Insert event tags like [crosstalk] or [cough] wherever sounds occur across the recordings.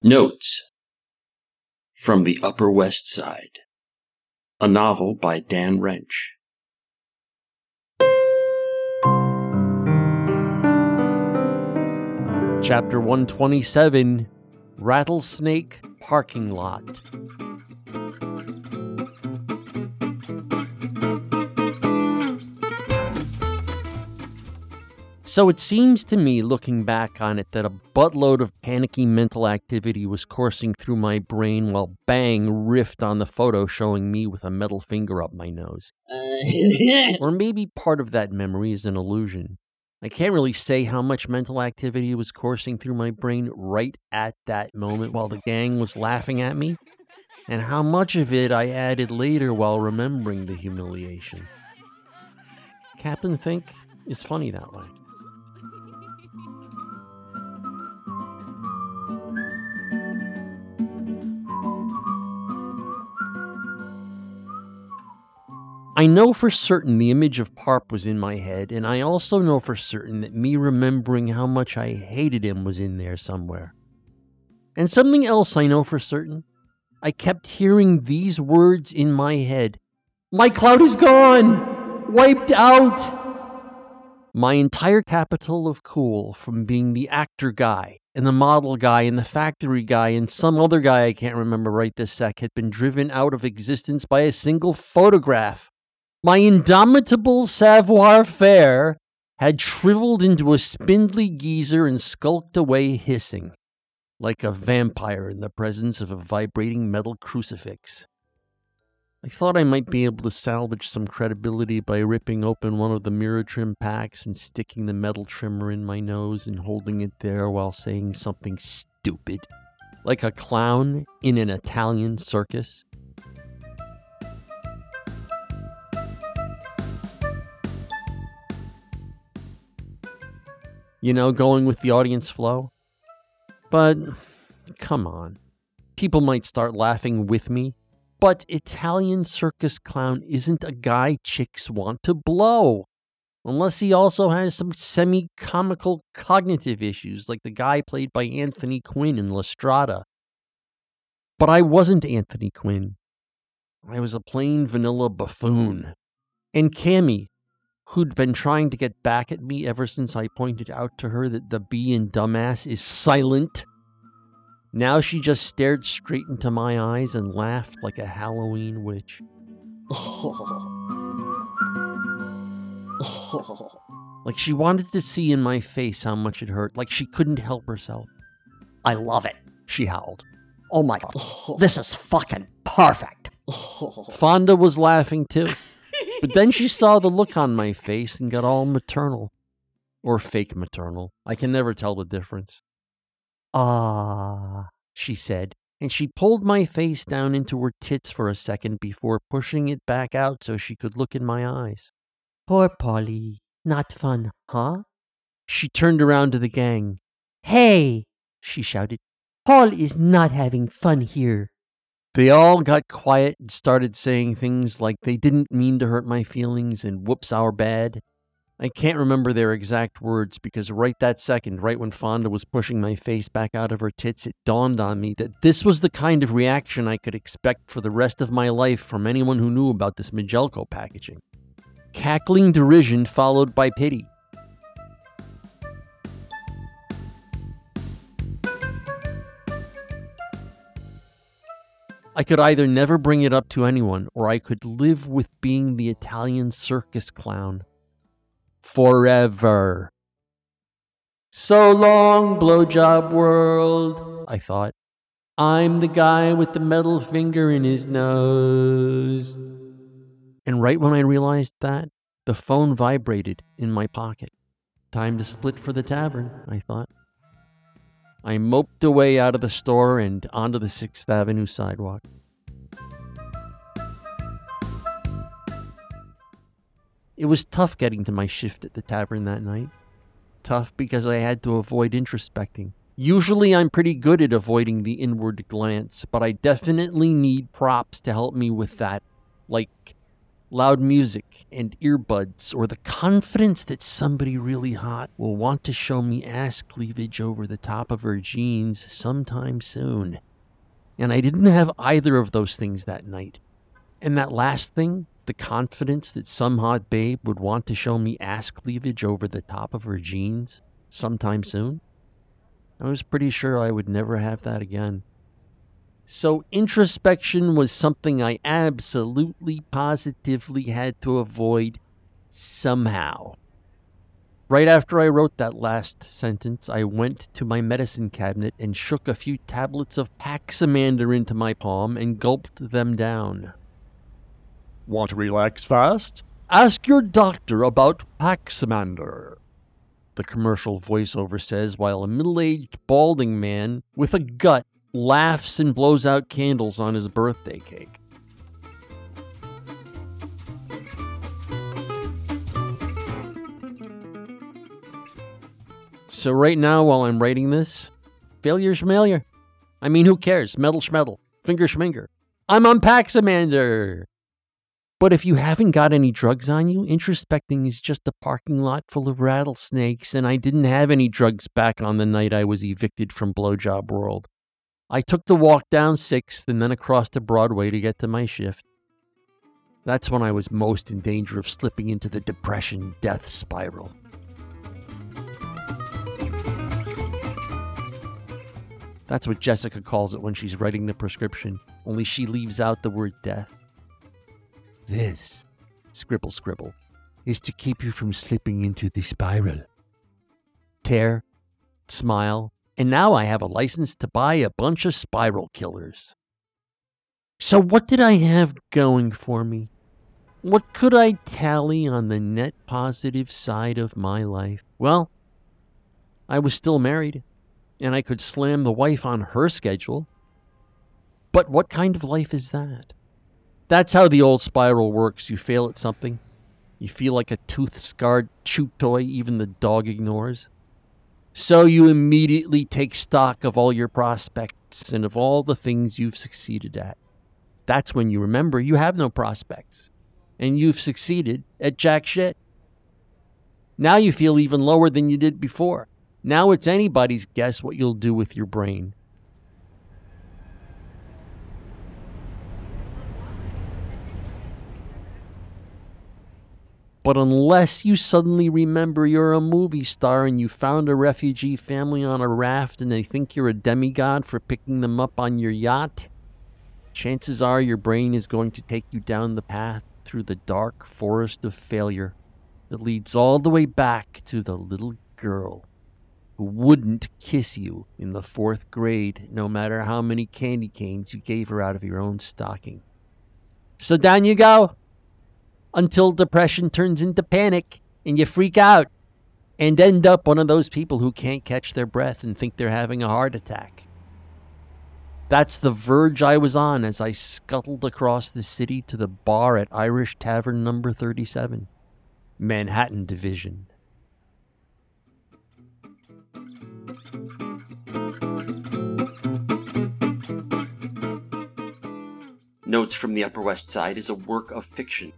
Notes from the Upper West Side, a novel by Dan Wrench. Chapter 127 Rattlesnake Parking Lot. So it seems to me, looking back on it, that a buttload of panicky mental activity was coursing through my brain while Bang riffed on the photo showing me with a metal finger up my nose. Uh, [laughs] or maybe part of that memory is an illusion. I can't really say how much mental activity was coursing through my brain right at that moment while the gang was laughing at me, and how much of it I added later while remembering the humiliation. Captain Think is funny that way. I know for certain the image of Parp was in my head, and I also know for certain that me remembering how much I hated him was in there somewhere. And something else I know for certain I kept hearing these words in my head My cloud is gone! Wiped out! My entire capital of cool, from being the actor guy, and the model guy, and the factory guy, and some other guy I can't remember right this sec, had been driven out of existence by a single photograph. My indomitable savoir faire had shriveled into a spindly geezer and skulked away hissing, like a vampire in the presence of a vibrating metal crucifix. I thought I might be able to salvage some credibility by ripping open one of the mirror trim packs and sticking the metal trimmer in my nose and holding it there while saying something stupid, like a clown in an Italian circus. You know, going with the audience flow. But come on. People might start laughing with me, but Italian circus clown isn't a guy chicks want to blow. Unless he also has some semi comical cognitive issues, like the guy played by Anthony Quinn in La Strada. But I wasn't Anthony Quinn. I was a plain vanilla buffoon. And Cammy, who'd been trying to get back at me ever since I pointed out to her that the B in dumbass is silent. Now she just stared straight into my eyes and laughed like a Halloween witch. [laughs] like she wanted to see in my face how much it hurt, like she couldn't help herself. I love it, she howled. Oh my god, this is fucking perfect. [laughs] Fonda was laughing too. But then she saw the look on my face and got all maternal. Or fake maternal. I can never tell the difference. Ah, she said, and she pulled my face down into her tits for a second before pushing it back out so she could look in my eyes. Poor Polly. Not fun, huh? She turned around to the gang. Hey, she shouted. Paul is not having fun here. They all got quiet and started saying things like they didn't mean to hurt my feelings and whoops, our bad. I can't remember their exact words because right that second, right when Fonda was pushing my face back out of her tits, it dawned on me that this was the kind of reaction I could expect for the rest of my life from anyone who knew about this Majelko packaging. Cackling derision followed by pity. I could either never bring it up to anyone, or I could live with being the Italian circus clown. Forever. So long, blowjob world, I thought. I'm the guy with the metal finger in his nose. And right when I realized that, the phone vibrated in my pocket. Time to split for the tavern, I thought. I moped away out of the store and onto the 6th Avenue sidewalk. It was tough getting to my shift at the tavern that night. Tough because I had to avoid introspecting. Usually I'm pretty good at avoiding the inward glance, but I definitely need props to help me with that. Like loud music and earbuds, or the confidence that somebody really hot will want to show me ass cleavage over the top of her jeans sometime soon. And I didn't have either of those things that night. And that last thing, the confidence that some hot babe would want to show me ass cleavage over the top of her jeans sometime soon, I was pretty sure I would never have that again. So, introspection was something I absolutely positively had to avoid somehow. Right after I wrote that last sentence, I went to my medicine cabinet and shook a few tablets of Paxamander into my palm and gulped them down. Want to relax fast? Ask your doctor about Paxamander. The commercial voiceover says while a middle aged balding man with a gut laughs and blows out candles on his birthday cake. So, right now, while I'm writing this, failure's familiar. I mean, who cares? Metal schmeddle, finger schminger. I'm on Paxamander. But if you haven't got any drugs on you, introspecting is just a parking lot full of rattlesnakes, and I didn't have any drugs back on the night I was evicted from Blowjob World. I took the walk down 6th and then across to Broadway to get to my shift. That's when I was most in danger of slipping into the depression death spiral. That's what Jessica calls it when she's writing the prescription, only she leaves out the word death. This, scribble scribble, is to keep you from slipping into the spiral. Tear, smile, and now I have a license to buy a bunch of spiral killers. So, what did I have going for me? What could I tally on the net positive side of my life? Well, I was still married, and I could slam the wife on her schedule. But what kind of life is that? That's how the old spiral works. You fail at something, you feel like a tooth scarred chew toy even the dog ignores. So you immediately take stock of all your prospects and of all the things you've succeeded at. That's when you remember you have no prospects and you've succeeded at jack shit. Now you feel even lower than you did before. Now it's anybody's guess what you'll do with your brain. But unless you suddenly remember you're a movie star and you found a refugee family on a raft and they think you're a demigod for picking them up on your yacht, chances are your brain is going to take you down the path through the dark forest of failure that leads all the way back to the little girl who wouldn't kiss you in the fourth grade no matter how many candy canes you gave her out of your own stocking. So down you go until depression turns into panic and you freak out and end up one of those people who can't catch their breath and think they're having a heart attack. That's the verge I was on as I scuttled across the city to the bar at Irish Tavern number 37, Manhattan Division. Notes from the Upper West Side is a work of fiction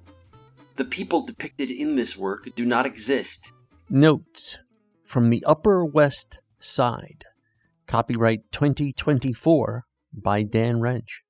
the people depicted in this work do not exist. Notes from the Upper West Side. Copyright 2024 by Dan Wrench.